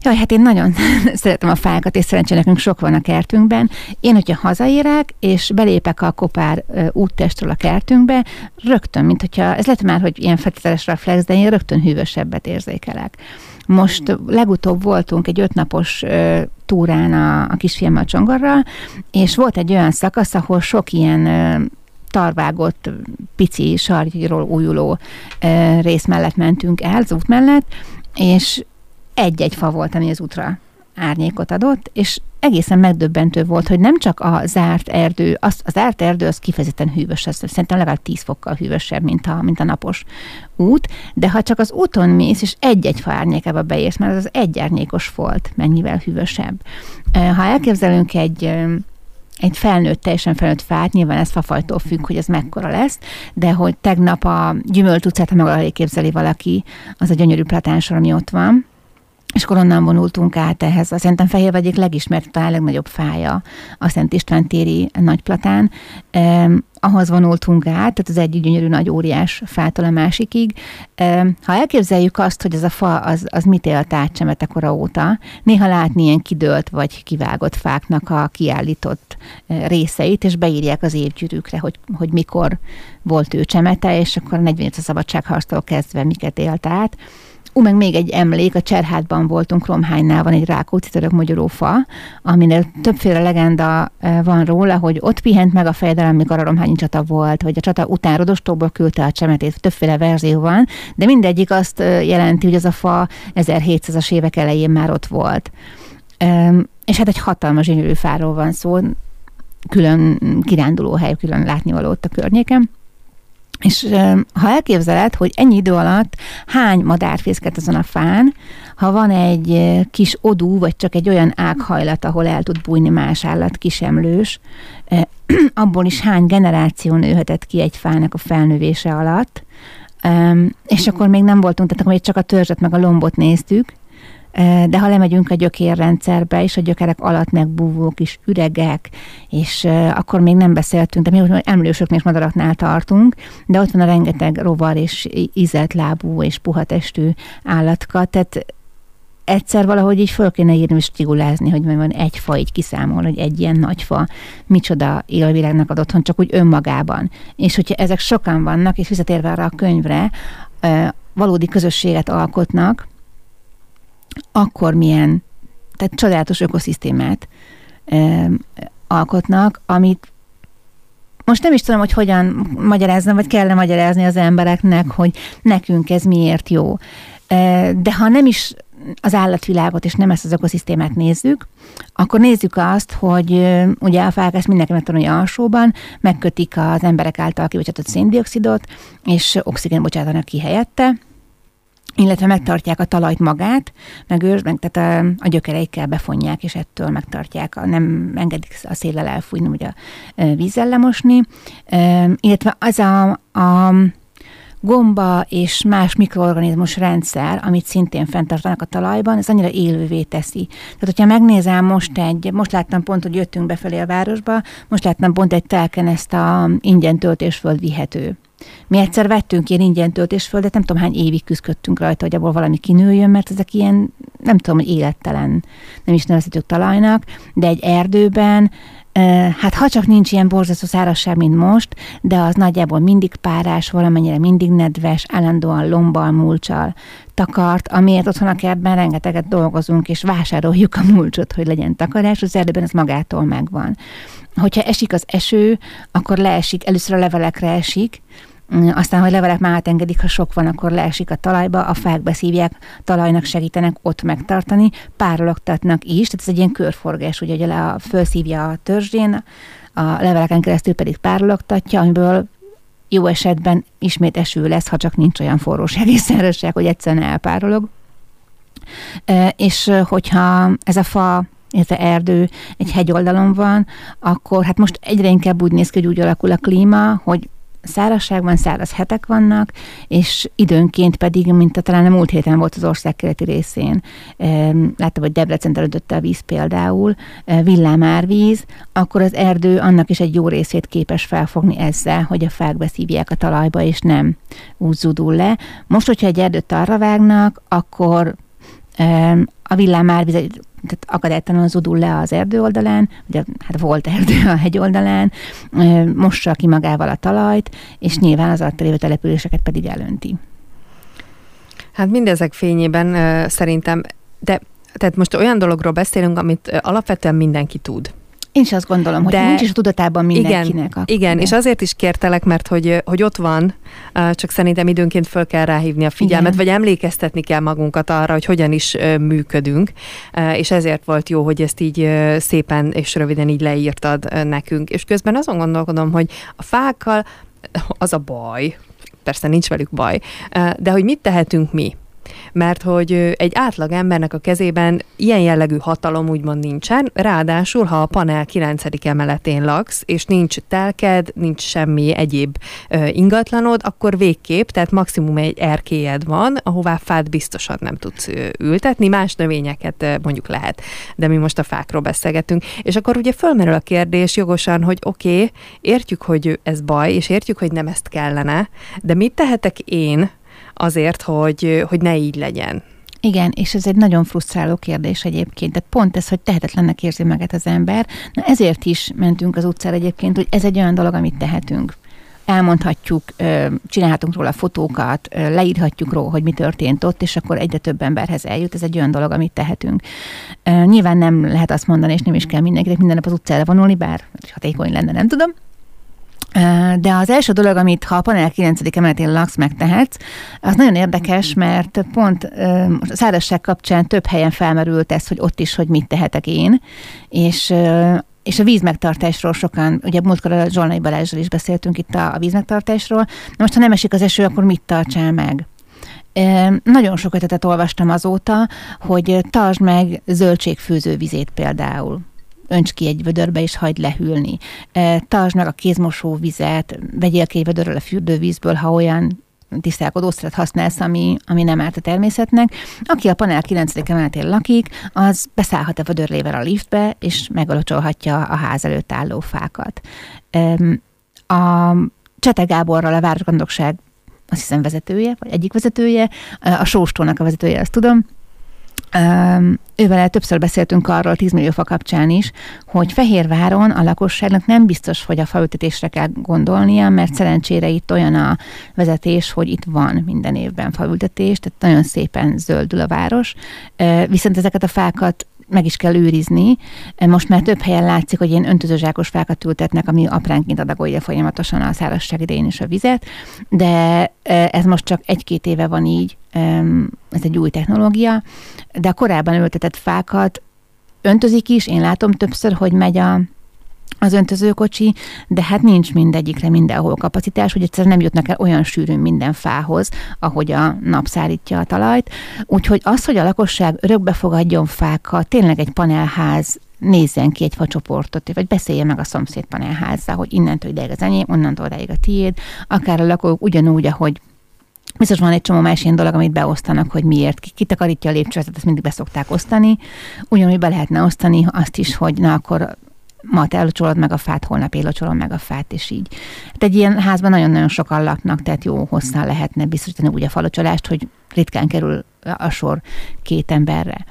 Jaj, hát én nagyon szeretem a fákat, és szerencsére nekünk sok van a kertünkben. Én, hogyha hazaérek, és belépek a kopár úttestről a kertünkbe, rögtön, mint hogyha, ez lehet már, hogy ilyen feltételes reflex, de én rögtön hűvösebbet érzékelek. Most legutóbb voltunk egy ötnapos túrán a, a kisfiammal Csongorral, és volt egy olyan szakasz, ahol sok ilyen tarvágott, pici sarjról újuló rész mellett mentünk el, az út mellett, és egy-egy fa volt, ami az útra árnyékot adott, és egészen megdöbbentő volt, hogy nem csak a zárt erdő, az, az zárt erdő az kifejezetten hűvös, az szerintem legalább 10 fokkal hűvösebb, mint a, mint a napos út, de ha csak az úton mész, és egy-egy fa árnyékába beérsz, mert az az egy árnyékos volt mennyivel hűvösebb. Ha elképzelünk egy egy felnőtt, teljesen felnőtt fát, nyilván ez fafajtól függ, hogy ez mekkora lesz, de hogy tegnap a gyümölt utcát, ha meg képzeli valaki, az a gyönyörű platánsor, ami ott van, és akkor onnan vonultunk át ehhez. A Szerintem Fehérvágy egyik legismert, talán legnagyobb fája a Szent István téri nagyplatán. ahhoz vonultunk át, tehát az egyik gyönyörű nagy óriás fától a másikig. Ha elképzeljük azt, hogy ez a fa az, az mit élt át csemetekora óta, néha látni ilyen kidőlt vagy kivágott fáknak a kiállított részeit, és beírják az évgyűrűkre, hogy, hogy mikor volt ő csemete, és akkor a 45 a szabadságharctól kezdve miket élt át. Ú, meg még egy emlék, a Cserhátban voltunk, Romhánynál van egy Rákóczi török magyarófa, aminél többféle legenda van róla, hogy ott pihent meg a fejedelem, mikor a romhányi csata volt, vagy a csata után Rodostóból küldte a csemetét, többféle verzió van, de mindegyik azt jelenti, hogy az a fa 1700-as évek elején már ott volt. És hát egy hatalmas gyönyörű fáról van szó, külön kirándulóhely, külön látnivaló ott a környéken. És ha elképzeled, hogy ennyi idő alatt hány madár fészket azon a fán, ha van egy kis odú, vagy csak egy olyan ághajlat, ahol el tud bújni más állat, kisemlős, abból is hány generáció nőhetett ki egy fának a felnövése alatt, és akkor még nem voltunk, tehát akkor még csak a törzset meg a lombot néztük, de ha lemegyünk a gyökérrendszerbe, és a gyökerek alatt megbúvó kis üregek, és akkor még nem beszéltünk, de mi most emlősöknél és madaraknál tartunk, de ott van a rengeteg rovar és ízelt lábú és puha testű állatka, tehát egyszer valahogy így föl kéne írni és tigulázni, hogy van egy fa így kiszámol, hogy egy ilyen nagy fa micsoda élővilágnak ad otthon, csak úgy önmagában. És hogyha ezek sokan vannak, és visszatérve arra a könyvre, valódi közösséget alkotnak, akkor milyen, tehát csodálatos ökoszisztémát e, alkotnak, amit most nem is tudom, hogy hogyan magyarázzam, vagy kellene magyarázni az embereknek, hogy nekünk ez miért jó. De ha nem is az állatvilágot, és nem ezt az ökoszisztémát nézzük, akkor nézzük azt, hogy ugye a fák ezt mindenki megtanulja alsóban, megkötik az emberek által kibocsátott széndiokszidot, és oxigén bocsátanak ki helyette, illetve megtartják a talajt magát, meg meg, tehát a, a gyökereikkel befonják, és ettől megtartják, a, nem engedik a széllel elfújni, vagy a vízzel lemosni, illetve az a, a gomba és más mikroorganizmus rendszer, amit szintén fenntartanak a talajban, ez annyira élővé teszi. Tehát, hogyha megnézem most egy, most láttam pont, hogy jöttünk befelé a városba, most láttam pont egy telken ezt a ingyen töltésföld vihető mi egyszer vettünk ilyen ingyen töltésföldet, nem tudom hány évig küzdöttünk rajta, hogy abból valami kinőjön, mert ezek ilyen, nem tudom, hogy élettelen, nem is nevezhetők talajnak, de egy erdőben Hát ha csak nincs ilyen borzasztó szárazság, mint most, de az nagyjából mindig párás, valamennyire mindig nedves, állandóan lombbal, mulcsal takart, amiért otthon a kertben rengeteget dolgozunk, és vásároljuk a mulcsot, hogy legyen takarás, az erdőben ez magától megvan. Hogyha esik az eső, akkor leesik, először a levelekre esik, mm, aztán, hogy levelek már átengedik, ha sok van, akkor leesik a talajba, a fák beszívják, talajnak segítenek ott megtartani, párologtatnak is, tehát ez egy ilyen körforgás, ugye, hogy a, felszívja a törzsén, a leveleken keresztül pedig párologtatja, amiből jó esetben ismét eső lesz, ha csak nincs olyan forróság és szárazság, hogy egyszerűen elpárolog. És hogyha ez a fa illetve erdő egy hegyoldalon van, akkor hát most egyre inkább úgy néz ki, hogy úgy alakul a klíma, hogy szárazságban száraz hetek vannak, és időnként pedig, mint a talán a múlt héten volt az ország keleti részén, láttam, hogy Debrecen terültötte a víz például, villámárvíz, akkor az erdő annak is egy jó részét képes felfogni ezzel, hogy a fák beszívják a talajba, és nem úgy zudul le. Most, hogyha egy erdőt arra vágnak, akkor a villámárvíz egy tehát akadálytalanul zudul le az erdő oldalán, ugye hát volt erdő a hegy oldalán, mossa ki magával a talajt, és nyilván az alatt lévő településeket pedig elönti. Hát mindezek fényében szerintem, de tehát most olyan dologról beszélünk, amit alapvetően mindenki tud. Én is azt gondolom, hogy De nincs is a tudatában mindenkinek. Igen, akkor, igen és azért is kértelek, mert hogy, hogy ott van, csak szerintem időnként föl kell ráhívni a figyelmet, igen. vagy emlékeztetni kell magunkat arra, hogy hogyan is működünk, és ezért volt jó, hogy ezt így szépen és röviden így leírtad nekünk. És közben azon gondolkodom, hogy a fákkal az a baj, persze nincs velük baj, de hogy mit tehetünk mi? Mert hogy egy átlag embernek a kezében ilyen jellegű hatalom úgymond nincsen, ráadásul, ha a panel 9. emeletén laksz, és nincs telked, nincs semmi egyéb ingatlanod, akkor végképp, tehát maximum egy erkélyed van, ahová fát biztosan nem tudsz ültetni, más növényeket mondjuk lehet, de mi most a fákról beszélgetünk. És akkor ugye fölmerül a kérdés jogosan, hogy oké, okay, értjük, hogy ez baj, és értjük, hogy nem ezt kellene, de mit tehetek én azért, hogy, hogy ne így legyen? Igen, és ez egy nagyon frusztráló kérdés egyébként. Tehát pont ez, hogy tehetetlennek érzi meg az ember. Na ezért is mentünk az utcára egyébként, hogy ez egy olyan dolog, amit tehetünk elmondhatjuk, csinálhatunk róla fotókat, leírhatjuk róla, hogy mi történt ott, és akkor egyre több emberhez eljut. Ez egy olyan dolog, amit tehetünk. Nyilván nem lehet azt mondani, és nem is kell mindenkinek minden nap az utcára vonulni, bár hatékony lenne, nem tudom. De az első dolog, amit ha a panel 9. emeletén laksz, megtehetsz, az nagyon érdekes, mert pont a szárazság kapcsán több helyen felmerült ez, hogy ott is, hogy mit tehetek én, és és a vízmegtartásról sokan, ugye múltkor a Zsolnai Balázsral is beszéltünk itt a, a vízmegtartásról. Na most, ha nem esik az eső, akkor mit tartsál meg? Nagyon sok ötletet olvastam azóta, hogy tartsd meg zöldségfőző vizét például önts ki egy vödörbe, és hagyd lehűlni. E, tartsd meg a kézmosó vizet, vegyél ki egy vödörrel a fürdővízből, ha olyan tisztálkodószert használsz, ami, ami nem árt a természetnek. Aki a panel 9. emeletén lakik, az beszállhat a vödörlével a liftbe, és megalocsolhatja a ház előtt álló fákat. A Csete Gáborral a Városgondokság azt hiszem vezetője, vagy egyik vezetője, a Sóstónak a vezetője, azt tudom, Ővel többször beszéltünk arról 10 millió fa kapcsán is, hogy Fehérváron a lakosságnak nem biztos, hogy a faültetésre kell gondolnia, mert szerencsére itt olyan a vezetés, hogy itt van minden évben faültetés, tehát nagyon szépen zöldül a város. Viszont ezeket a fákat meg is kell őrizni. Most már több helyen látszik, hogy ilyen öntözőzsákos fákat ültetnek, ami apránként adagolja folyamatosan a szárazság idején is a vizet, de ez most csak egy-két éve van így, ez egy új technológia, de a korábban ültetett fákat öntözik is, én látom többször, hogy megy a az öntözőkocsi, de hát nincs mindegyikre mindenhol kapacitás, hogy egyszerűen nem jutnak el olyan sűrűn minden fához, ahogy a nap szárítja a talajt. Úgyhogy az, hogy a lakosság örökbe fogadjon fákat, tényleg egy panelház nézzen ki egy facsoportot, vagy beszélje meg a szomszéd panelházzal, hogy innentől ideig az enyém, onnantól ideig a tiéd, akár a lakók ugyanúgy, ahogy Biztos van egy csomó más ilyen dolog, amit beosztanak, hogy miért, ki kitakarítja a lépcsőt, ezt mindig beszokták osztani. Ugyanúgy be lehetne osztani azt is, hogy na akkor ma te elocsolod meg a fát, holnap én locsolom meg a fát, és így. Hát egy ilyen házban nagyon-nagyon sokan laknak, tehát jó hosszan lehetne biztosítani úgy a falocsolást, hogy ritkán kerül a sor két emberre.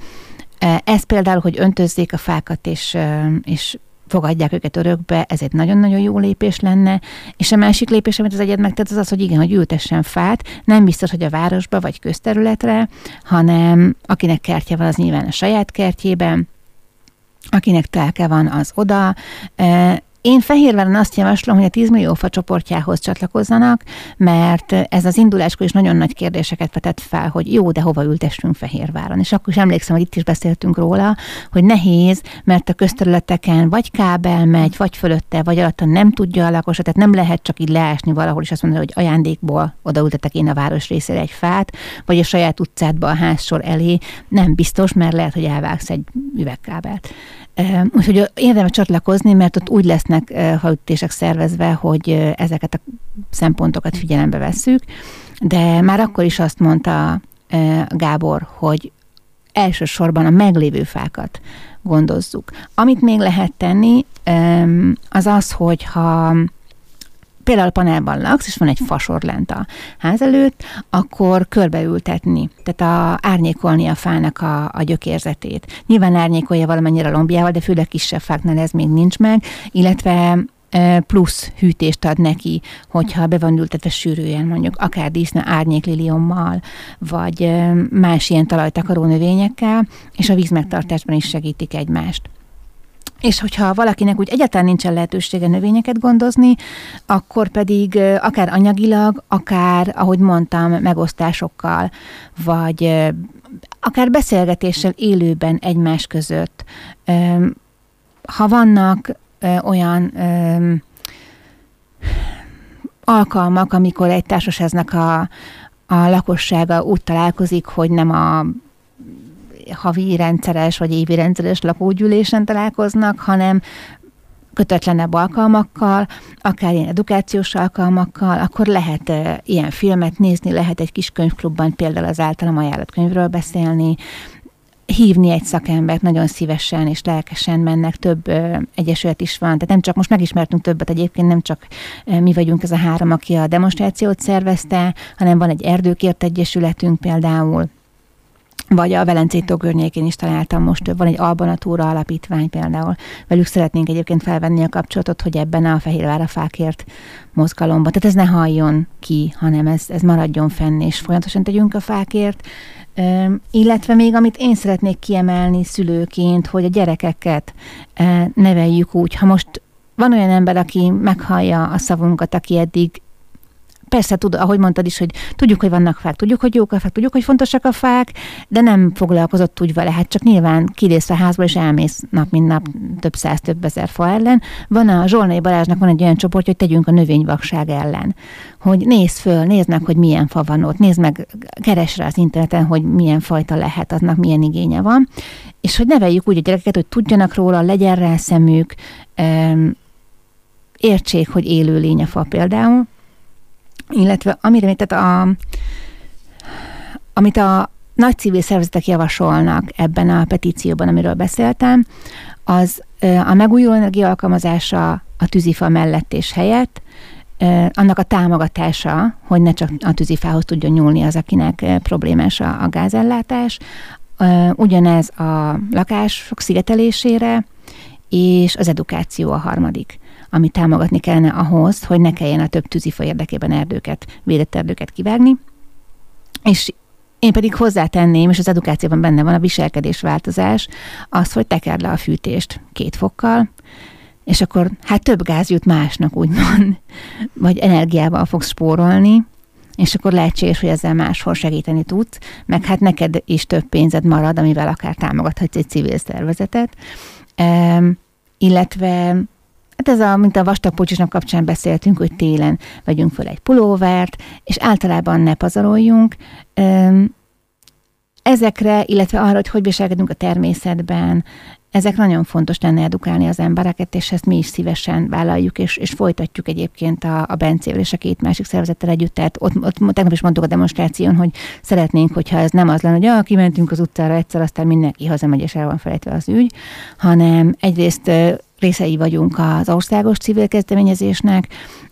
Ez például, hogy öntözzék a fákat, és, és fogadják őket örökbe, ez egy nagyon-nagyon jó lépés lenne. És a másik lépés, amit az egyet megtett, az az, hogy igen, hogy ültessen fát, nem biztos, hogy a városba vagy közterületre, hanem akinek kertje van, az nyilván a saját kertjében, akinek telke van, az oda. Én Fehérváron azt javaslom, hogy a 10 millió fa csoportjához csatlakozzanak, mert ez az induláskor is nagyon nagy kérdéseket vetett fel, hogy jó, de hova ültessünk Fehérváron. És akkor is emlékszem, hogy itt is beszéltünk róla, hogy nehéz, mert a közterületeken vagy kábel megy, vagy fölötte, vagy alatta nem tudja a lakos, tehát nem lehet csak így leásni valahol, és azt mondani, hogy ajándékból odaültetek én a város részére egy fát, vagy a saját utcádba a házsor elé. Nem biztos, mert lehet, hogy elvágsz egy üvegkábelt. Úgyhogy érdemes csatlakozni, mert ott úgy lesznek haütések szervezve, hogy ezeket a szempontokat figyelembe vesszük, de már akkor is azt mondta Gábor, hogy elsősorban a meglévő fákat gondozzuk. Amit még lehet tenni, az az, hogy ha például panelban laksz, és van egy fasor lent a ház előtt, akkor körbeültetni, tehát a, árnyékolni a fának a, a gyökérzetét. Nyilván árnyékolja valamennyire a lombjával, de főleg kisebb fáknál ez még nincs meg, illetve plusz hűtést ad neki, hogyha be van ültetve sűrűen, mondjuk akár díszne árnyékliliommal, vagy más ilyen talajtakaró növényekkel, és a vízmegtartásban is segítik egymást. És hogyha valakinek úgy egyáltalán nincsen lehetősége növényeket gondozni, akkor pedig akár anyagilag, akár, ahogy mondtam, megosztásokkal, vagy akár beszélgetéssel élőben egymás között. Ha vannak olyan alkalmak, amikor egy társaságnak a, a lakossága úgy találkozik, hogy nem a havi rendszeres vagy évi rendszeres lakógyűlésen találkoznak, hanem kötetlenebb alkalmakkal, akár ilyen edukációs alkalmakkal, akkor lehet ilyen filmet nézni, lehet egy kis könyvklubban például az általam ajánlott könyvről beszélni, hívni egy szakembert nagyon szívesen és lelkesen mennek, több ö, egyesület is van, tehát nem csak most megismertünk többet egyébként, nem csak ö, mi vagyunk ez a három, aki a demonstrációt szervezte, hanem van egy erdőkért egyesületünk például, vagy a Velencei környékén is találtam most, van egy Albanatúra alapítvány például. Velük szeretnénk egyébként felvenni a kapcsolatot, hogy ebben a Fehérvár a fákért mozgalomban. Tehát ez ne halljon ki, hanem ez, ez maradjon fenn, és folyamatosan tegyünk a fákért. Illetve még, amit én szeretnék kiemelni szülőként, hogy a gyerekeket neveljük úgy, ha most van olyan ember, aki meghallja a szavunkat, aki eddig persze, tud, ahogy mondtad is, hogy tudjuk, hogy vannak fák, tudjuk, hogy jók a fák, tudjuk, hogy fontosak a fák, de nem foglalkozott úgy vele. Hát csak nyilván kilész a házból, és elmész nap, mint nap több száz, több ezer fa ellen. Van a Zsolnai Balázsnak van egy olyan csoport, hogy tegyünk a növényvakság ellen. Hogy nézd föl, nézd meg, hogy milyen fa van ott, nézd meg, keres rá az interneten, hogy milyen fajta lehet, aznak milyen igénye van. És hogy neveljük úgy a gyerekeket, hogy tudjanak róla, legyen rá szemük, értsék, hogy élő lény a fa például, illetve amire, tehát a, amit a nagy civil szervezetek javasolnak ebben a petícióban, amiről beszéltem, az a megújuló energia alkalmazása a tűzifa mellett és helyett, annak a támogatása, hogy ne csak a tűzifához tudjon nyúlni az, akinek problémás a, a gázellátás, ugyanez a lakások szigetelésére, és az edukáció a harmadik ami támogatni kellene ahhoz, hogy ne kelljen a több tűzifa érdekében erdőket, védett erdőket kivágni. És én pedig hozzátenném, és az edukációban benne van a viselkedésváltozás, az, hogy tekerd le a fűtést két fokkal, és akkor hát több gáz jut másnak, úgymond, vagy energiával fogsz spórolni, és akkor lehetséges, hogy ezzel máshol segíteni tudsz, meg hát neked is több pénzed marad, amivel akár támogathatsz egy civil szervezetet. Um, illetve Hát ez a, mint a vastag pocsisnap kapcsán beszéltünk, hogy télen vegyünk föl egy pulóvert, és általában ne pazaroljunk. Ezekre, illetve arra, hogy hogy viselkedünk a természetben, ezek nagyon fontos lenne edukálni az embereket, és ezt mi is szívesen vállaljuk, és, és folytatjuk egyébként a, a Bencével és a két másik szervezettel együtt. Tehát ott, ott tegnap is mondtuk a demonstráción, hogy szeretnénk, hogyha ez nem az lenne, hogy ah, kimentünk az utcára egyszer, aztán mindenki hazamegy, és el van felejtve az ügy, hanem egyrészt részei vagyunk az országos civil kezdeményezésnek,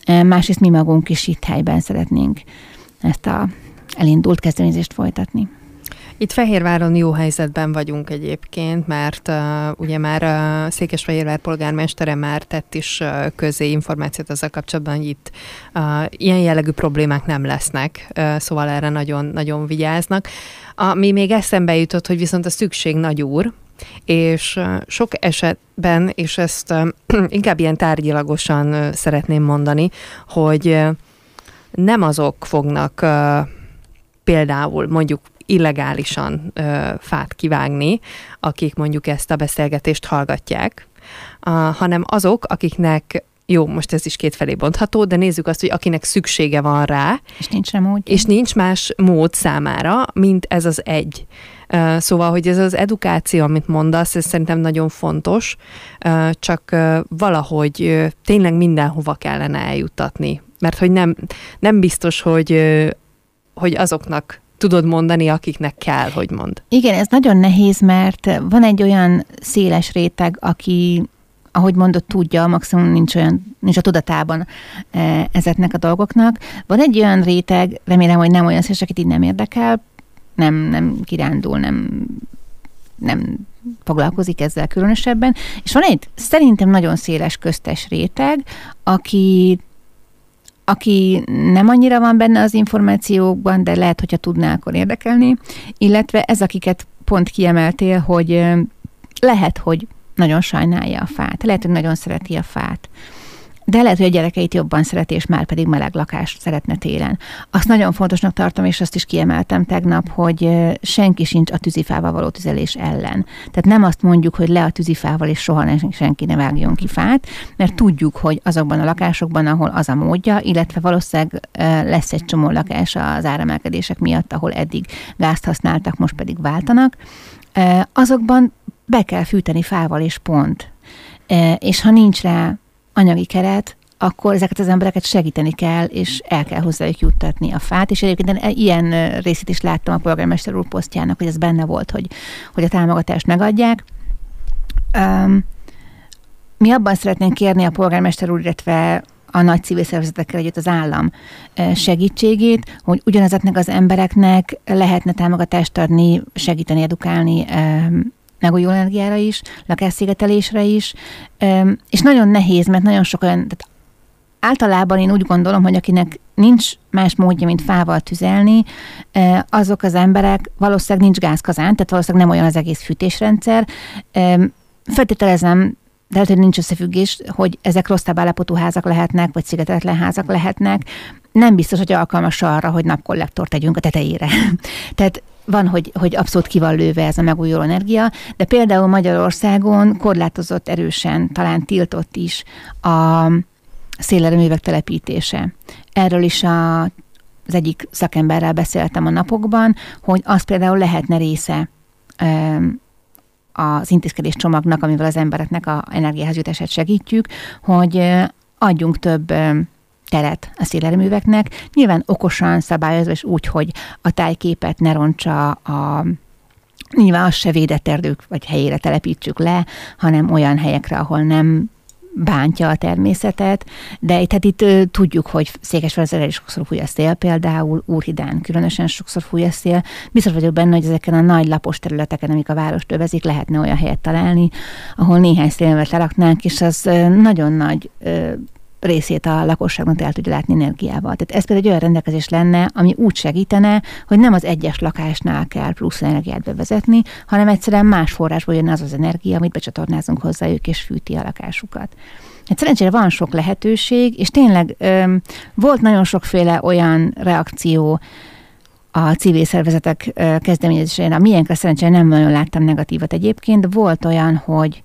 másrészt mi magunk is itt helyben szeretnénk ezt a elindult kezdeményezést folytatni. Itt Fehérváron jó helyzetben vagyunk egyébként, mert uh, ugye már uh, Székesfehérvár polgármestere már tett is uh, közé információt azzal kapcsolatban, hogy itt uh, ilyen jellegű problémák nem lesznek, uh, szóval erre nagyon, nagyon vigyáznak. Ami még eszembe jutott, hogy viszont a szükség nagy úr, és sok esetben, és ezt inkább ilyen tárgyilagosan szeretném mondani, hogy nem azok fognak például mondjuk illegálisan fát kivágni, akik mondjuk ezt a beszélgetést hallgatják, hanem azok, akiknek jó, most ez is kétfelé bontható, de nézzük azt, hogy akinek szüksége van rá. És nincs rá mód. És nincs más mód számára, mint ez az egy. Szóval, hogy ez az edukáció, amit mondasz, ez szerintem nagyon fontos, csak valahogy tényleg mindenhova kellene eljutatni. Mert hogy nem, nem biztos, hogy, hogy azoknak tudod mondani, akiknek kell, hogy mond. Igen, ez nagyon nehéz, mert van egy olyan széles réteg, aki ahogy mondott, tudja, maximum nincs olyan, nincs a tudatában ezeknek a dolgoknak. Van egy olyan réteg, remélem, hogy nem olyan széles, akit így nem érdekel, nem, nem kirándul, nem, nem foglalkozik ezzel különösebben. És van egy szerintem nagyon széles köztes réteg, aki aki nem annyira van benne az információkban, de lehet, hogyha tudná, akkor érdekelni, illetve ez, akiket pont kiemeltél, hogy lehet, hogy nagyon sajnálja a fát, lehet, hogy nagyon szereti a fát, de lehet, hogy a gyerekeit jobban szereti, és már pedig meleg lakást szeretne télen. Azt nagyon fontosnak tartom, és azt is kiemeltem tegnap, hogy senki sincs a tűzifával való tüzelés ellen. Tehát nem azt mondjuk, hogy le a tűzifával, és soha nem, senki ne vágjon ki fát, mert tudjuk, hogy azokban a lakásokban, ahol az a módja, illetve valószínűleg lesz egy csomó lakás az áremelkedések miatt, ahol eddig gázt használtak, most pedig váltanak, azokban be kell fűteni fával és pont. És ha nincs rá anyagi keret, akkor ezeket az embereket segíteni kell, és el kell hozzájuk juttatni a fát, és egyébként ilyen részét is láttam a polgármester úr posztjának, hogy ez benne volt, hogy, hogy a támogatást megadják. Um, mi abban szeretnénk kérni a polgármester úr, illetve a nagy civil szervezetekkel együtt az állam segítségét, hogy ugyanezeknek az embereknek lehetne támogatást adni, segíteni, edukálni megújuló energiára is, lakásszigetelésre is, és nagyon nehéz, mert nagyon sok olyan, tehát általában én úgy gondolom, hogy akinek nincs más módja, mint fával tüzelni, azok az emberek valószínűleg nincs gázkazán, tehát valószínűleg nem olyan az egész fűtésrendszer. Feltételezem, de lehet, hogy nincs összefüggés, hogy ezek rosszabb állapotú házak lehetnek, vagy szigetetlen házak lehetnek. Nem biztos, hogy alkalmas arra, hogy napkollektort tegyünk a tetejére. Tehát van, hogy, hogy abszolút ki van lőve ez a megújuló energia, de például Magyarországon korlátozott erősen, talán tiltott is a szélerőművek telepítése. Erről is a, az egyik szakemberrel beszéltem a napokban, hogy az például lehetne része az intézkedés csomagnak, amivel az embereknek a energiához jutását segítjük, hogy adjunk több teret a szélerőműveknek, nyilván okosan szabályozva, és úgy, hogy a tájképet ne rontsa a Nyilván az se védett erdők vagy helyére telepítsük le, hanem olyan helyekre, ahol nem bántja a természetet, de itt, hát itt ö, tudjuk, hogy Székesfehérvárra is sokszor fúj a szél, például Úrhidán különösen sokszor fúj a szél. Biztos vagyok benne, hogy ezeken a nagy lapos területeken, amik a várost övezik, lehetne olyan helyet találni, ahol néhány szélmet leraknánk, és az ö, nagyon nagy ö, részét a lakosságnak el tudja látni energiával. Tehát ez például egy olyan rendelkezés lenne, ami úgy segítene, hogy nem az egyes lakásnál kell plusz energiát bevezetni, hanem egyszerűen más forrásból jönne az az energia, amit becsatornázunk hozzájuk, és fűti a lakásukat. Hát szerencsére van sok lehetőség, és tényleg ö, volt nagyon sokféle olyan reakció, a civil szervezetek kezdeményezésén, a miénkre szerencsére nem nagyon láttam negatívat egyébként, volt olyan, hogy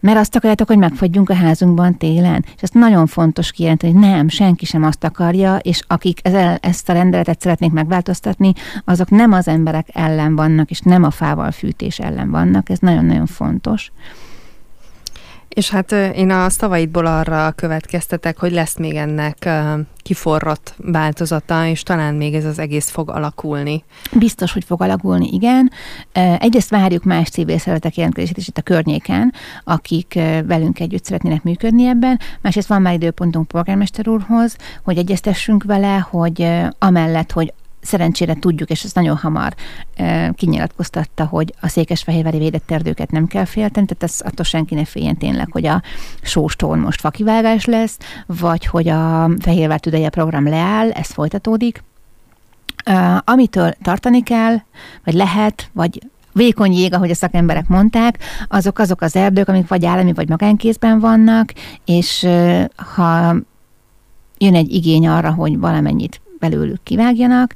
mert azt akarjátok, hogy megfagyjunk a házunkban télen. És ezt nagyon fontos kijelenteni, hogy nem, senki sem azt akarja, és akik ezt a rendeletet szeretnék megváltoztatni, azok nem az emberek ellen vannak, és nem a fával fűtés ellen vannak. Ez nagyon-nagyon fontos. És hát én a szavaidból arra következtetek, hogy lesz még ennek kiforrott változata, és talán még ez az egész fog alakulni. Biztos, hogy fog alakulni, igen. Egyrészt várjuk más civil szervezetek jelentkezését is itt a környéken, akik velünk együtt szeretnének működni ebben. Másrészt van már időpontunk polgármester úrhoz, hogy egyeztessünk vele, hogy amellett, hogy szerencsére tudjuk, és ez nagyon hamar e, kinyilatkoztatta, hogy a székesfehérvári védett erdőket nem kell félteni, tehát ez attól senki ne féljen tényleg, hogy a sóstón most fakivágás lesz, vagy hogy a Fehérvár Tüdeje program leáll, ez folytatódik. E, amitől tartani kell, vagy lehet, vagy vékony jég, ahogy a szakemberek mondták, azok azok az erdők, amik vagy állami, vagy magánkézben vannak, és ha jön egy igény arra, hogy valamennyit belőlük kivágjanak,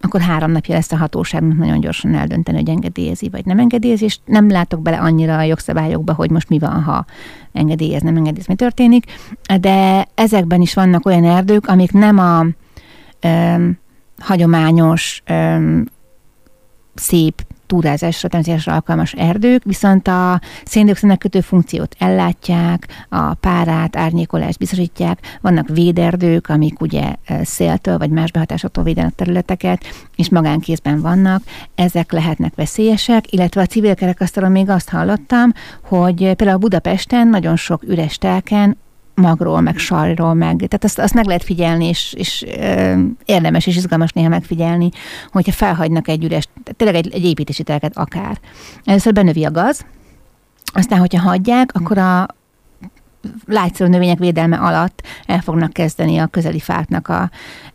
akkor három napja lesz a hatóságnak nagyon gyorsan eldönteni, hogy engedélyezi vagy nem engedélyezi, és nem látok bele annyira a jogszabályokba, hogy most mi van, ha engedélyez, nem engedélyez, mi történik, de ezekben is vannak olyan erdők, amik nem a um, hagyományos um, szép túrázásra, természetesen alkalmas erdők, viszont a széndiokszidnak kötő funkciót ellátják, a párát, árnyékolást biztosítják, vannak véderdők, amik ugye széltől vagy más behatásoktól védenek területeket, és magánkézben vannak, ezek lehetnek veszélyesek, illetve a civil kerekasztalon még azt hallottam, hogy például Budapesten nagyon sok üres telken magról, meg sajról, meg, tehát azt, azt meg lehet figyelni, és, és ö, érdemes és izgalmas néha megfigyelni, hogyha felhagynak egy üres, tényleg egy, egy építési telket akár. Először benövi a gaz, aztán, hogyha hagyják, akkor a lágyszerű növények védelme alatt el fognak kezdeni a közeli fáknak a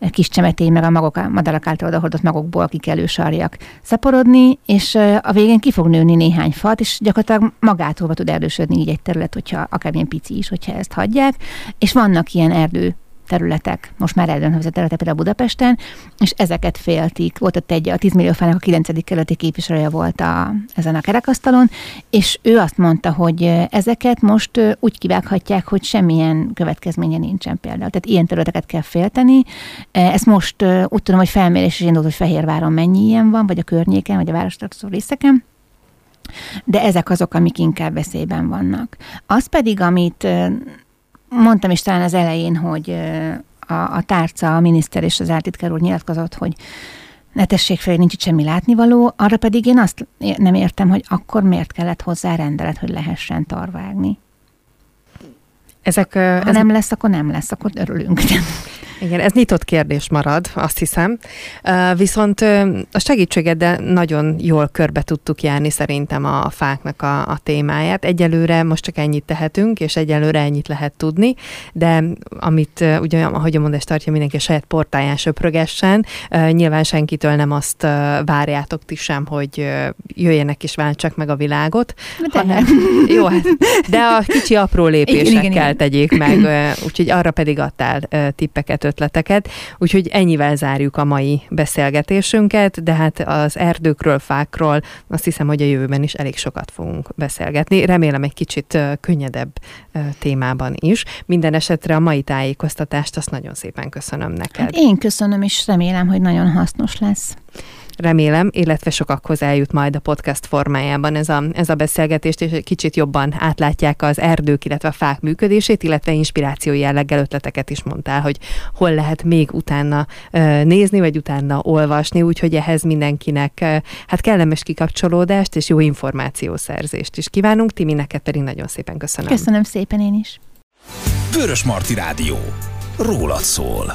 kis csemetény, meg a magok, madarak által odahordott magokból kikelő sarjak szaporodni, és a végén ki fog nőni néhány fat, és gyakorlatilag magától tud erdősödni így egy terület, hogyha akármilyen pici is, hogyha ezt hagyják, és vannak ilyen erdő területek, most már eldönthető területek például Budapesten, és ezeket féltik. Volt ott egy, a 10 millió fának a 9. kerületi képviselője volt a, ezen a kerekasztalon, és ő azt mondta, hogy ezeket most úgy kivághatják, hogy semmilyen következménye nincsen például. Tehát ilyen területeket kell félteni. Ez most úgy tudom, hogy felmérés is indult, hogy Fehérváron mennyi ilyen van, vagy a környéken, vagy a várostartozó részeken de ezek azok, amik inkább veszélyben vannak. Az pedig, amit mondtam is talán az elején, hogy a, a tárca, a miniszter és az áltitkár úr nyilatkozott, hogy ne tessék fel, nincs itt semmi látnivaló, arra pedig én azt nem értem, hogy akkor miért kellett hozzá rendelet, hogy lehessen tarvágni. Ezek, ha ez... nem lesz, akkor nem lesz, akkor örülünk. Igen, ez nyitott kérdés marad, azt hiszem. Viszont a segítségeddel nagyon jól körbe tudtuk járni szerintem a fáknak a, a témáját. Egyelőre most csak ennyit tehetünk, és egyelőre ennyit lehet tudni, de amit ugye, ahogy a mondás tartja, mindenki a saját portáján söprögessen, nyilván senkitől nem azt várjátok ti sem, hogy jöjjenek és váltsak meg a világot. De, hanem, jó, hát, de a kicsi apró lépésekkel igen, igen, tegyék meg, úgyhogy arra pedig adtál tippeket ötleteket, úgyhogy ennyivel zárjuk a mai beszélgetésünket, de hát az erdőkről, fákról azt hiszem, hogy a jövőben is elég sokat fogunk beszélgetni. Remélem egy kicsit könnyedebb témában is. Minden esetre a mai tájékoztatást azt nagyon szépen köszönöm neked. Hát én köszönöm, és remélem, hogy nagyon hasznos lesz remélem, illetve sokakhoz eljut majd a podcast formájában ez a, ez a beszélgetést, és egy kicsit jobban átlátják az erdők, illetve a fák működését, illetve inspiráció jelleggel ötleteket is mondtál, hogy hol lehet még utána nézni, vagy utána olvasni, úgyhogy ehhez mindenkinek hát kellemes kikapcsolódást és jó információszerzést is kívánunk. Timi, neked pedig nagyon szépen köszönöm. Köszönöm szépen én is. Vörös Marti Rádió. Rólad szól.